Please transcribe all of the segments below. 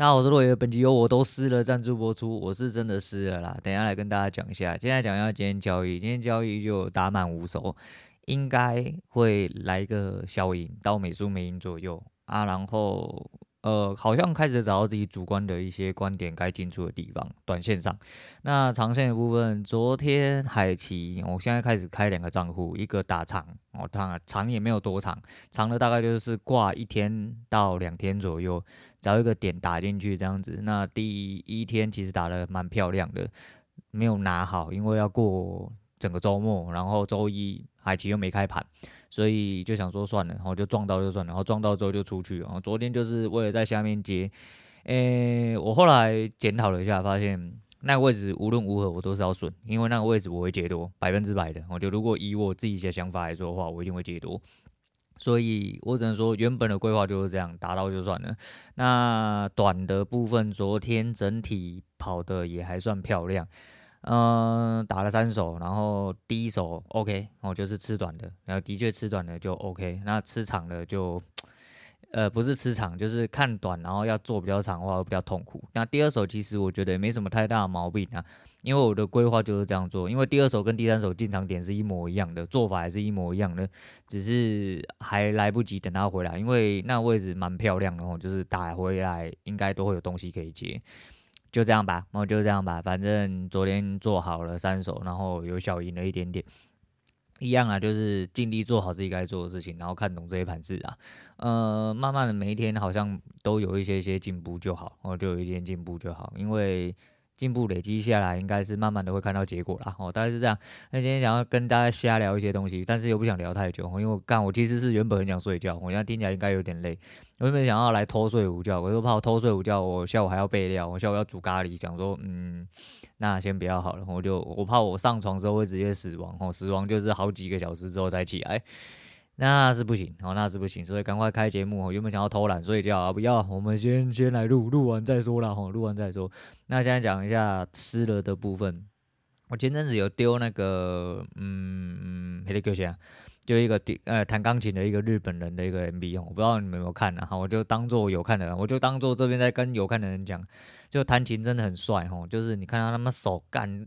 大家好，我是洛爷，本集由我都湿了赞助播出，我是真的湿了啦。等下来跟大家讲一下，现在讲一下今天交易，今天交易就打满五手，应该会来一个小赢到美苏美赢左右啊，然后。呃，好像开始找到自己主观的一些观点该进出的地方，短线上。那长线的部分，昨天海奇，我现在开始开两个账户，一个打长，我当然长也没有多长，长的大概就是挂一天到两天左右，找一个点打进去这样子。那第一天其实打得蛮漂亮的，没有拿好，因为要过整个周末，然后周一海奇又没开盘。所以就想说算了，然后就撞到就算了，然后撞到之后就出去。然后昨天就是为了在下面接，诶、我后来检讨了一下，发现那个位置无论如何我都是要损，因为那个位置我会接多，百分之百的。我就如果以我自己的想法来说的话，我一定会接多。所以我只能说原本的规划就是这样，达到就算了。那短的部分，昨天整体跑的也还算漂亮。嗯，打了三手，然后第一手 OK，我就是吃短的，然后的确吃短的就 OK，那吃长的就，呃，不是吃长，就是看短，然后要做比较长的话会比较痛苦。那第二手其实我觉得也没什么太大的毛病啊，因为我的规划就是这样做，因为第二手跟第三手进场点是一模一样的，做法还是一模一样的，只是还来不及等他回来，因为那位置蛮漂亮的哦，就是打回来应该都会有东西可以接。就这样吧，然后就这样吧，反正昨天做好了三手，然后有小赢了一点点，一样啊，就是尽力做好自己该做的事情，然后看懂这些盘势啊，呃，慢慢的每一天好像都有一些些进步就好，然后就有一点进步就好，因为。进步累积下来，应该是慢慢的会看到结果啦。哦，大概是这样。那今天想要跟大家瞎聊一些东西，但是又不想聊太久，因为我干，我其实是原本很想睡觉，我现在听起来应该有点累。我原本想要来偷睡午觉，可是怕我偷睡午觉，我下午还要备料，我下午要煮咖喱，想说，嗯，那先不要好了。我就我怕我上床之后会直接死亡，哦，死亡就是好几个小时之后再起来。那是不行，哦，那是不行，所以赶快开节目哦。原本想要偷懒睡觉啊，不要，我们先先来录，录完再说啦，吼，录完再说。那现在讲一下湿了的部分。我前阵子有丢那个，嗯，黑的歌星，就一个呃弹钢琴的一个日本人的一个 MV，哦我不知道你们有没有看啊？我就当做有看的人，我就当做这边在跟有看的人讲，就弹琴真的很帅，吼，就是你看他他妈手干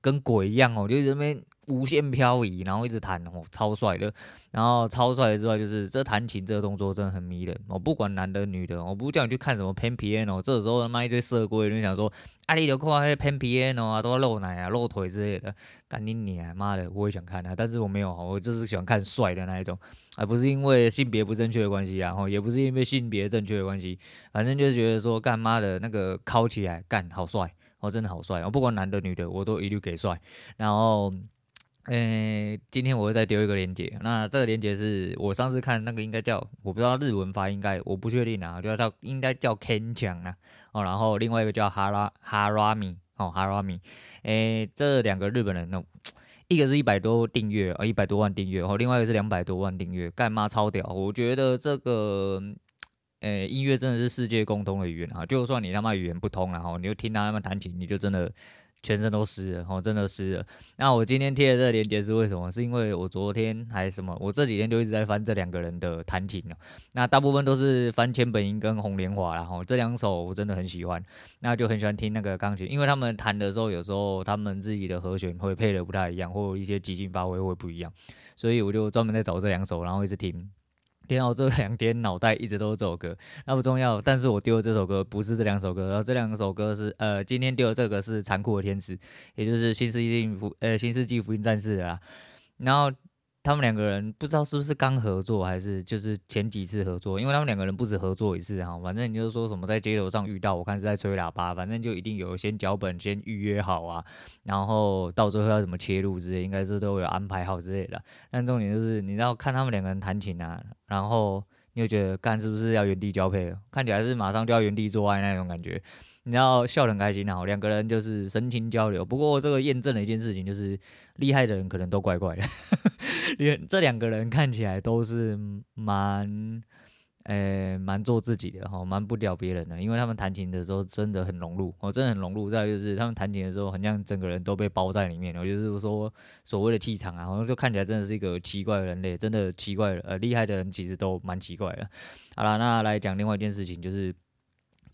跟鬼一样哦，就这边。无限漂移，然后一直弹哦，超帅的。然后超帅之外，就是这弹琴这个动作真的很迷人。我不管男的女的，我不叫你去看什么 Pan Piano 哦。这时候他妈一堆色鬼，就想说，啊，你就看那 Pan Piano 啊，都要露奶啊、露腿之类的，干你娘妈的，我也想看啊。但是我没有，我就是喜欢看帅的那一种，而不是因为性别不正确的关系啊，然后也不是因为性别正确的关系，反正就是觉得说，干妈的那个靠起来干好帅，哦，真的好帅。我不管男的女的，我都一律给帅。然后。诶、今天我会再丢一个链接。那这个链接是我上次看那个，应该叫我不知道日文发音，应该我不确定啊，就叫应该叫 Ken 强啊。哦，然后另外一个叫哈拉哈拉米哦，哈拉米。诶、这两个日本人呢，一个是一百多订阅啊，一百多万订阅哦，另外一个是两百多万订阅，干嘛超屌？我觉得这个诶、音乐真的是世界共通的语言啊，就算你他妈语言不通，然后你就听他们弹琴，你就真的。全身都湿了，哦，真的湿了。那我今天贴的这个链接是为什么？是因为我昨天还什么？我这几天就一直在翻这两个人的弹琴了。那大部分都是翻千本樱跟红莲华，然后这两首我真的很喜欢。那就很喜欢听那个钢琴，因为他们弹的时候，有时候他们自己的和弦会配的不太一样，或一些即兴发挥会不一样，所以我就专门在找这两首，然后一直听。听到这两天脑袋一直都是这首歌，那不重要。但是我丢的这首歌不是这两首歌，然后这两首歌是呃，今天丢的这个是残酷的天使，也就是新世纪福呃新世纪福音战士的啦，然后。他们两个人不知道是不是刚合作，还是就是前几次合作，因为他们两个人不止合作一次哈。反正你就是说什么在街头上遇到，我看是在吹喇叭，反正就一定有先脚本先预约好啊，然后到最后要怎么切入之类，应该是都有安排好之类的。但重点就是你要看他们两个人弹琴啊，然后你就觉得干是不是要原地交配了？看起来是马上就要原地做爱那种感觉。你要笑得很开心啊，两个人就是神情交流。不过这个验证了一件事情，就是厉害的人可能都怪怪的。连这两个人看起来都是蛮，诶，蛮做自己的哈，蛮不屌别人的。因为他们弹琴的时候真的很融入，哦，真的很融入。再就是他们弹琴的时候，很像整个人都被包在里面。我就是说所谓的气场啊，好像就看起来真的是一个奇怪的人类，真的奇怪的。呃，厉害的人其实都蛮奇怪的。好了，那来讲另外一件事情，就是。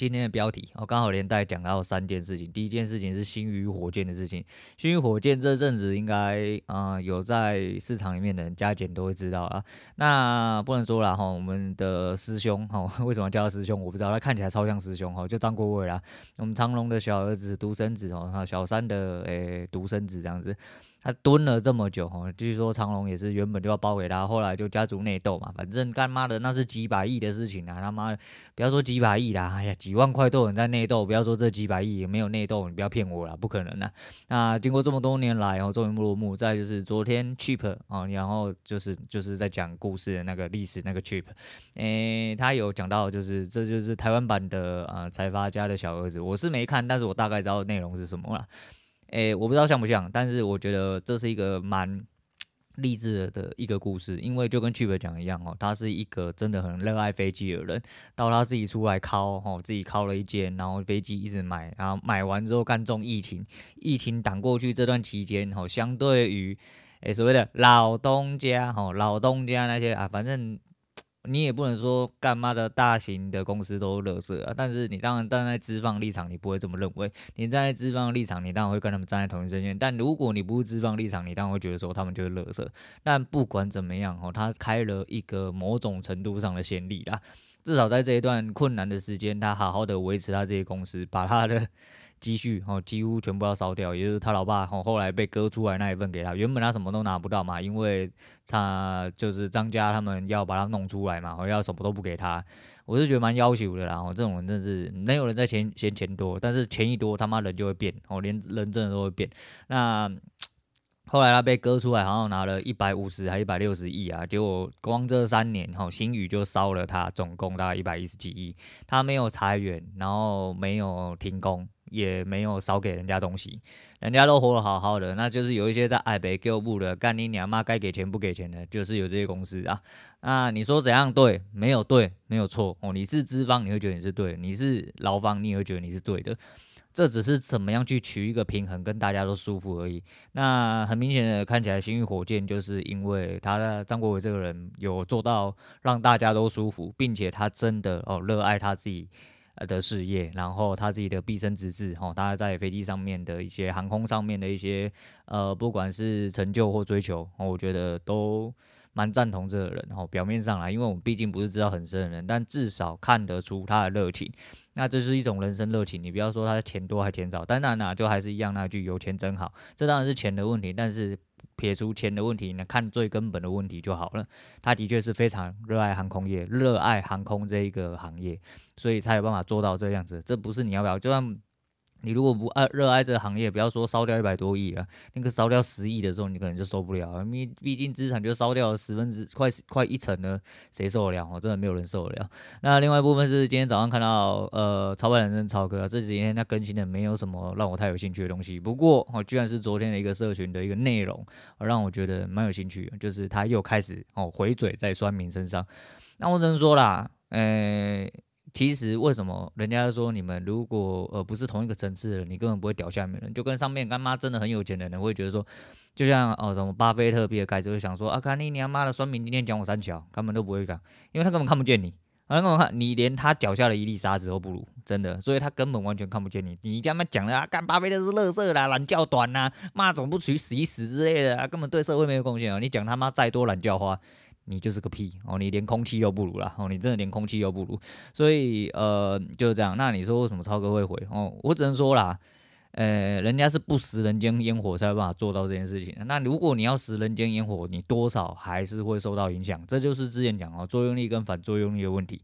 今天的标题我刚好连带讲到三件事情。第一件事情是星宇火箭的事情。星宇火箭这阵子应该啊、有在市场里面的人加减都会知道啊。那不能说了哈，我们的师兄哈，为什么叫他师兄？我不知道，他看起来超像师兄哈，就张国伟啦。我们长荣的小儿子独生子哦，小三的诶独生子这样子。他蹲了这么久哈，据说长荣也是原本就要包给他，后来就家族内斗嘛，反正干妈的那是几百亿的事情啊，他妈的不要说几百亿啦，哎呀几万块都有人在内斗，不要说这几百亿也没有内斗，你不要骗我啦，不可能的。那经过这么多年来哦，终于落幕。再就是昨天 cheap 啊，然后就是就是在讲故事的那个历史那个 cheap，诶，他有讲到就是这就是台湾版的啊财阀家的小儿子，我是没看，但是我大概知道内容是什么了。诶、我不知道像不像，但是我觉得这是一个蛮励志的一个故事，因为就跟剧本讲一样哦，他是一个真的很热爱飞机的人，到他自己出来考哦，自己考了一间，然后飞机一直买，然后买完之后干中疫情，疫情挡过去这段期间哦，相对于诶、所谓的老东家哦，老东家那些啊，反正。你也不能说干嘛的大型的公司都乐色啊，但是你当然站在资方立场，你不会这么认为。你站在资方立场，你当然会跟他们站在同一阵线。但如果你不是资方立场，你当然会觉得说他们就是乐色。但不管怎么样哦，他开了一个某种程度上的先例啦，至少在这一段困难的时间，他好好的维持他这些公司，把他的。积蓄哦，几乎全部要烧掉，也就是他老爸哦，后来被割出来那一份给他，原本他什么都拿不到嘛，因为他就是张家他们要把他弄出来嘛，我要什么都不给他，我是觉得蛮要求的啦。哦，这种人真是没有人在嫌嫌钱多，但是钱一多他妈人就会变哦，连人真的都会变。那后来他被割出来，好像拿了一百五十还一百六十亿啊，结果光这三年哈，星宇就烧了他总共大概一百一十几亿，他没有裁员，然后没有停工。也没有少给人家东西，人家都活得好好的，那就是有一些在爱北购物的，干你娘妈该给钱不给钱的，就是有这些公司啊。那你说怎样对？没有对，没有错哦。你是资方，你会觉得你是对；你是劳方，你也会觉得你是对的。这只是怎么样去取一个平衡，跟大家都舒服而已。那很明显的看起来，星宇火箭就是因为他的张国伟这个人有做到让大家都舒服，并且他真的哦热爱他自己。的事业，然后他自己的毕生职志，哈，他在飞机上面的一些航空上面的一些，呃，不管是成就或追求，我觉得都蛮赞同这个人，哈，表面上来，因为我们毕竟不是知道很深的人，但至少看得出他的热情，那这是一种人生热情。你不要说他钱多还钱少，当然啦，就还是一样那句有钱真好，这当然是钱的问题，但是。撇除钱的问题，那看最根本的问题就好了。他的确是非常热爱航空业，热爱航空这一个行业，所以才有办法做到这样子。这不是你要不要，就算。你如果不爱热爱这个行业，不要说烧掉一百多亿啊，那个烧掉十亿的时候，你可能就受不了。因为毕竟资产就烧掉了十分之快快一成了，谁受得了？哦，真的没有人受得了。那另外一部分是今天早上看到呃，超派人生超哥这几天他更新的没有什么让我太有兴趣的东西。不过哦，居然是昨天的一个社群的一个内容，让我觉得蛮有兴趣，就是他又开始哦回嘴在酸民身上。那我只能说啦，诶、其实为什么人家说你们如果呃不是同一个层次的人，你根本不会屌下面人，就跟上面干妈真的很有钱的人会觉得说，就像哦什么巴菲特、比尔盖茨会想说啊，看你娘妈的酸民今天讲我三桥，根本都不会讲，因为他根本看不见你，啊，根本看你连他脚下的一粒沙子都不如，真的，所以他根本完全看不见你。你他妈讲的啊，干巴菲特是乐色啦，懒觉短呐，骂总不取死一死之类的啊，根本对社会没有贡献啊。你讲他妈再多懒觉话。你就是个屁哦！你连空气都不如啦哦！你真的连空气都不如，所以呃就是这样。那你说为什么超哥会回哦？我只能说啦，呃，人家是不食人间烟火才有办法做到这件事情。那如果你要食人间烟火，你多少还是会受到影响。这就是之前讲哦，作用力跟反作用力的问题。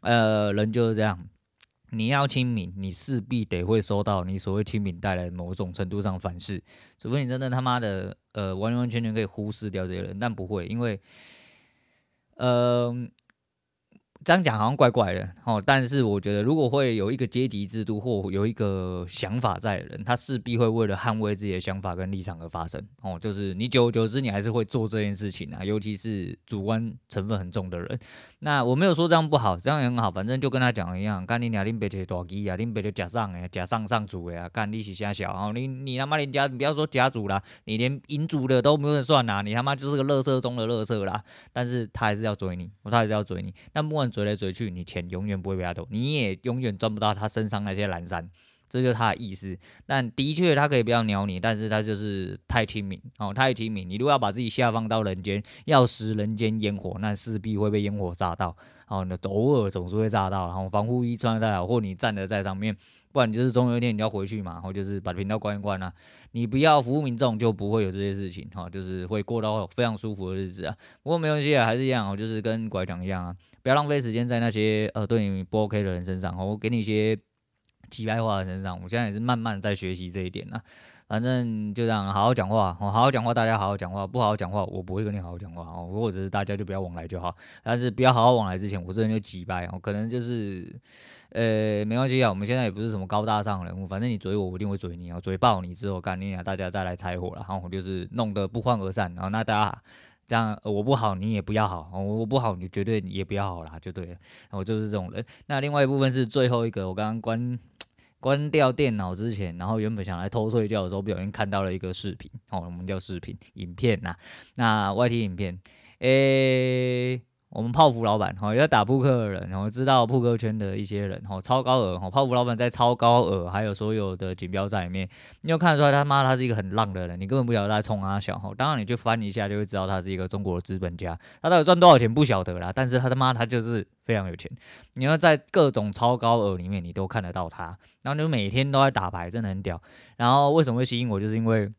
呃，人就是这样，你要亲民，你势必得会收到你所谓亲民带来某种程度上反噬，除非你真的他妈的呃完完全全可以忽视掉这些人，但不会，因为。嗯。这样讲好像怪怪的哦，但是我觉得如果会有一个阶级制度或有一个想法在的人，他势必会为了捍卫自己的想法跟立场而发声哦。就是你久而久之，你还是会做这件事情啊，尤其是主观成分很重的人。那我没有说这样不好，这样也很好，反正就跟他讲一样，干你娘，恁爸就大鸡啊，恁爸就假上诶，假上上主的啊，干你是瞎小哦，你你他妈连家，你不要说家族啦，你连银主的都没有算呐，你他妈就是个垃圾中的垃圾啦。但是他还是要追你，他还是要追你，但不管。追来追去，你钱永远不会被他偷，你也永远赚不到他身上那些蓝山。这就是他的意思，但的确他可以不要鸟你，但是他就是太亲民哦，太亲民。你如果要把自己下放到人间，要食人间烟火，那势必会被烟火炸到哦。那偶尔总是会炸到，然后防护衣穿得太好，或你站得在上面，不然你就是总有一天你要回去嘛，然后就是把频道关一关啊。你不要服务民众，就不会有这些事情哈，就是会过到非常舒服的日子啊。不过没关系啊，还是一样哦，就是跟拐讲一样啊，不要浪费时间在那些呃对你不 OK 的人身上。我给你一些。几百话的身上，我现在也是慢慢在学习这一点呢。反正就这样，好好讲话，我好好讲话，大家好好讲话，不好好讲话，我不会跟你好好讲话哦。或者是大家就不要往来就好，但是不要好好往来之前，我这人就几百哦。可能就是，呃，没关系啊，我们现在也不是什么高大上人物，反正你追我，我一定会追你哦。追爆你之后，干你啊，大家再来拆伙了，然后我就是弄得不欢而散，然后那大家这样，我不好，你也不要好，我不好，你绝对你也不要好啦，就对了。我就是这种人。那另外一部分是最后一个，我刚刚关。关掉电脑之前，然后原本想来偷睡觉的时候，不小心看到了一个视频，哦，我们叫视频影片呐，那 YT 影片，诶。我们泡芙老板哈，要打扑克的人，然后知道扑克圈的一些人哈，超高额哈，泡芙老板在超高额还有所有的锦标赛里面，你有看出来他妈他是一个很浪的人，你根本不晓得他冲啊小哈，当然你就翻一下就会知道他是一个中国的资本家，他到底赚多少钱不晓得啦，但是他他妈他就是非常有钱，你要在各种超高额里面你都看得到他，然后就每天都在打牌，真的很屌，然后为什么会吸引我，就是因为。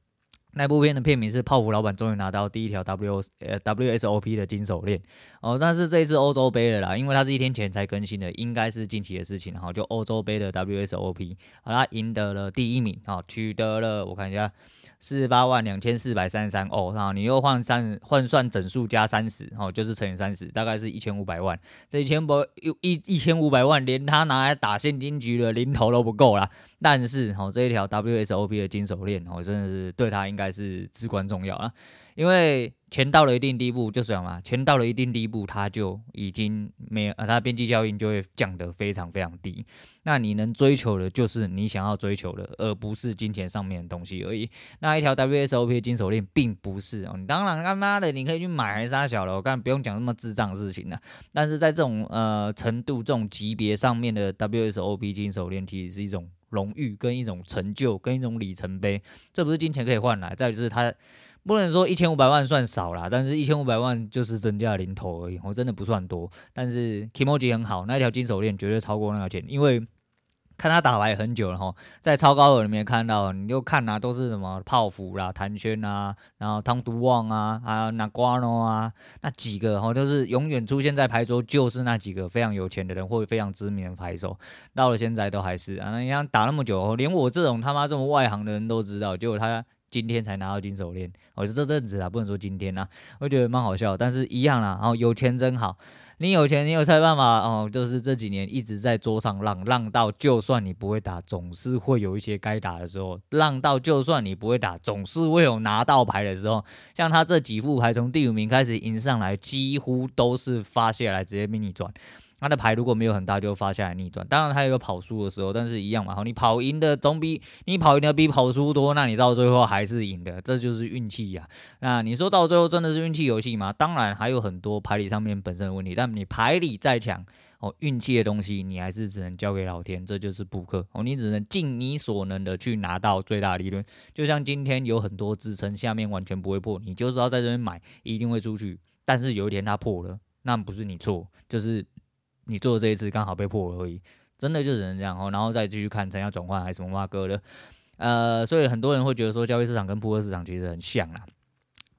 那部片的片名是《泡芙老板终于拿到第一条 W 呃 WSOP 的金手链》哦，但是这一次欧洲杯的啦，因为它是一天前才更新的，应该是近期的事情哈。就欧洲杯的 WSOP，好，他赢得了第一名，好，取得了我看一下。四十八万两千四百三十三哦，然后你又换三换算整数加三十哦，就是乘以三十，大概是一千五百万。这一千不一一千五百万，连他拿来打现金局的零头都不够啦。但是哦，这一条 WSOP 的金手链哦，真的是对他应该是至关重要啊。因为钱到了一定地步，就是什么。钱到了一定地步，它就已经没有，呃，它边际效应就会降得非常非常低。那你能追求的，就是你想要追求的，而不是金钱上面的东西而已。那一条 WSOP 金手链并不是哦，你当然他妈的你可以去买还是啥小的，我刚才不用讲那么智障的事情了。但是在这种呃程度、这种级别上面的 WSOP 金手链，其实是一种荣誉、跟一种成就、跟一种里程碑。这不是金钱可以换来，再就是它。不能说一千五百万算少啦，但是一千五百万就是增加零头而已，我真的不算多。但是 Kimoji 很好，那条金手链绝对超过那个钱，因为看他打牌很久了哈，在超高额里面看到，你就看啊，都是什么泡芙啦、谭轩啊，然后汤都旺啊，还有纳瓜诺啊，那几个哈，都是永远出现在牌桌，就是那几个非常有钱的人或者非常知名的牌手，到了现在都还是啊，你看打那么久，连我这种他妈这么外行的人都知道，结果他。今天才拿到金手链，我是这阵子啊，不能说今天啊，我觉得蛮好笑，但是一样啦。哦有钱真好，你有钱，你有菜办法哦。就是这几年一直在桌上浪，浪到就算你不会打，总是会有一些该打的时候；浪到就算你不会打，总是会有拿到牌的时候。像他这几副牌，从第五名开始赢上来，几乎都是发下来直接给你转。他的牌如果没有很大，就发下来逆转。当然他也有跑输的时候，但是一样嘛。好，你跑赢的总比你跑赢的比跑输多，那你到最后还是赢的，这就是运气呀。那你说到最后真的是运气游戏吗？当然还有很多牌理上面本身的问题，但你牌理再强哦，运气的东西你还是只能交给老天，这就是扑克哦，你只能尽你所能的去拿到最大利润。就像今天有很多支撑下面完全不会破，你就知道在这边买一定会出去，但是有一天它破了，那不是你错，就是。你做的这一次刚好被破而已，真的就只能这样哦，然后再继续看成要转换还是什么嘛哥的，呃，所以很多人会觉得说交易市场跟扑克市场其实很像啦，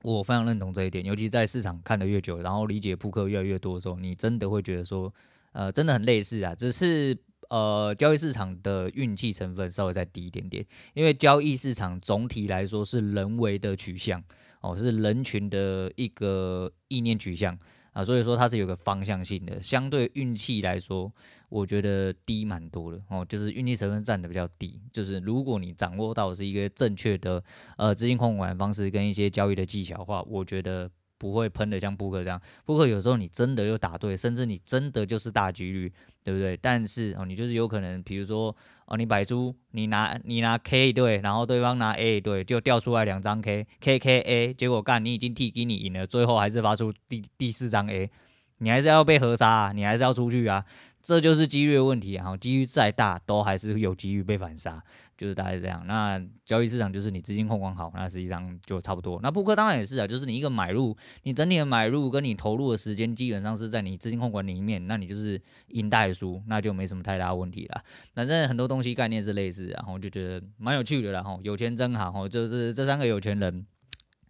我非常认同这一点，尤其在市场看得越久，然后理解扑克越来越多的时候，你真的会觉得说，呃，真的很类似啊，只是呃交易市场的运气成分稍微再低一点点，因为交易市场总体来说是人为的取向哦，是人群的一个意念取向。啊，所以说它是有个方向性的，相对运气来说，我觉得低蛮多的哦，就是运气成分占的比较低。就是如果你掌握到是一个正确的呃资金控管方式跟一些交易的技巧的话，我觉得不会喷的像扑克这样。扑克有时候你真的又打对，甚至你真的就是大几率，对不对？但是哦，你就是有可能，比如说。哦，你摆出你拿你拿 K 对，然后对方拿 A 对，就掉出来两张 K，K K A，结果干你已经 T 给你赢了，最后还是发出第第四张 A，你还是要被合杀啊，你还是要出去啊。这就是几率的问题啊！几率再大，都还是有机遇被反杀，就是大概是这样。那交易市场就是你资金控管好，那实际上就差不多。那扑克当然也是啊，就是你一个买入，你整体的买入跟你投入的时间基本上是在你资金控管里面，那你就是赢带输，那就没什么太大问题了。反正很多东西概念是类似，然后就觉得蛮有趣的啦。吼，有钱真好，就是这三个有钱人。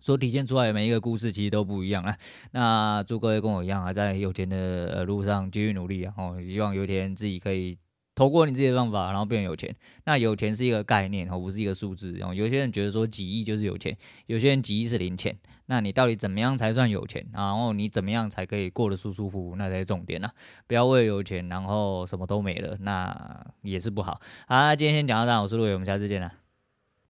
所体现出来的每一个故事其实都不一样啊。那祝各位跟我一样啊，在有钱的路上继续努力啊！哦，希望有一天自己可以投过你自己的方法，然后变有钱。那有钱是一个概念而，不是一个数字。然后有些人觉得说几亿就是有钱，有些人几亿是零钱。那你到底怎么样才算有钱？然后你怎么样才可以过得舒舒服服？那才是重点啊！不要为了有钱，然后什么都没了，那也是不好。好，今天先讲到这，我是陆伟，我们下次见了。